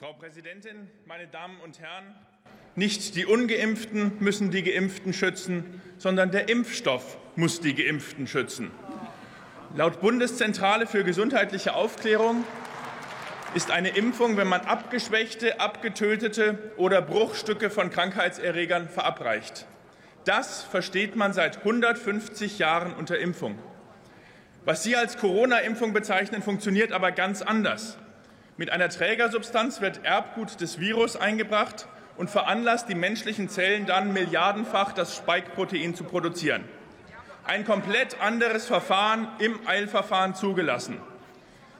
Frau Präsidentin, meine Damen und Herren! Nicht die ungeimpften müssen die geimpften schützen, sondern der Impfstoff muss die geimpften schützen. Laut Bundeszentrale für gesundheitliche Aufklärung ist eine Impfung, wenn man abgeschwächte, abgetötete oder Bruchstücke von Krankheitserregern verabreicht. Das versteht man seit 150 Jahren unter Impfung. Was Sie als Corona-Impfung bezeichnen, funktioniert aber ganz anders. Mit einer Trägersubstanz wird Erbgut des Virus eingebracht und veranlasst die menschlichen Zellen dann milliardenfach das Spike-Protein zu produzieren. Ein komplett anderes Verfahren im Eilverfahren zugelassen.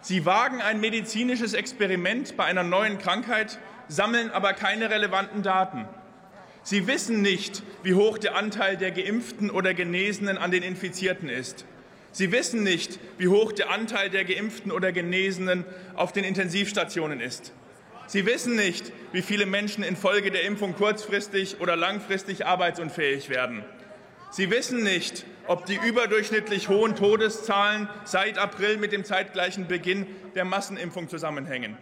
Sie wagen ein medizinisches Experiment bei einer neuen Krankheit, sammeln aber keine relevanten Daten. Sie wissen nicht, wie hoch der Anteil der Geimpften oder Genesenen an den Infizierten ist. Sie wissen nicht, wie hoch der Anteil der Geimpften oder Genesenen auf den Intensivstationen ist. Sie wissen nicht, wie viele Menschen infolge der Impfung kurzfristig oder langfristig arbeitsunfähig werden. Sie wissen nicht, ob die überdurchschnittlich hohen Todeszahlen seit April mit dem zeitgleichen Beginn der Massenimpfung zusammenhängen.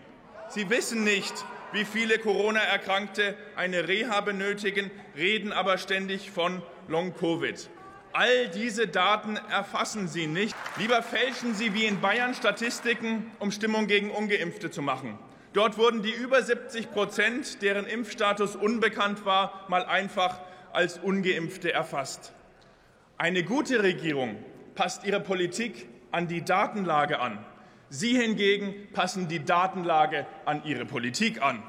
Sie wissen nicht, wie viele Corona-Erkrankte eine Reha benötigen, reden aber ständig von Long-Covid. All diese Daten erfassen Sie nicht. Lieber fälschen Sie wie in Bayern Statistiken, um Stimmung gegen ungeimpfte zu machen. Dort wurden die über 70 Prozent, deren Impfstatus unbekannt war, mal einfach als ungeimpfte erfasst. Eine gute Regierung passt ihre Politik an die Datenlage an. Sie hingegen passen die Datenlage an ihre Politik an.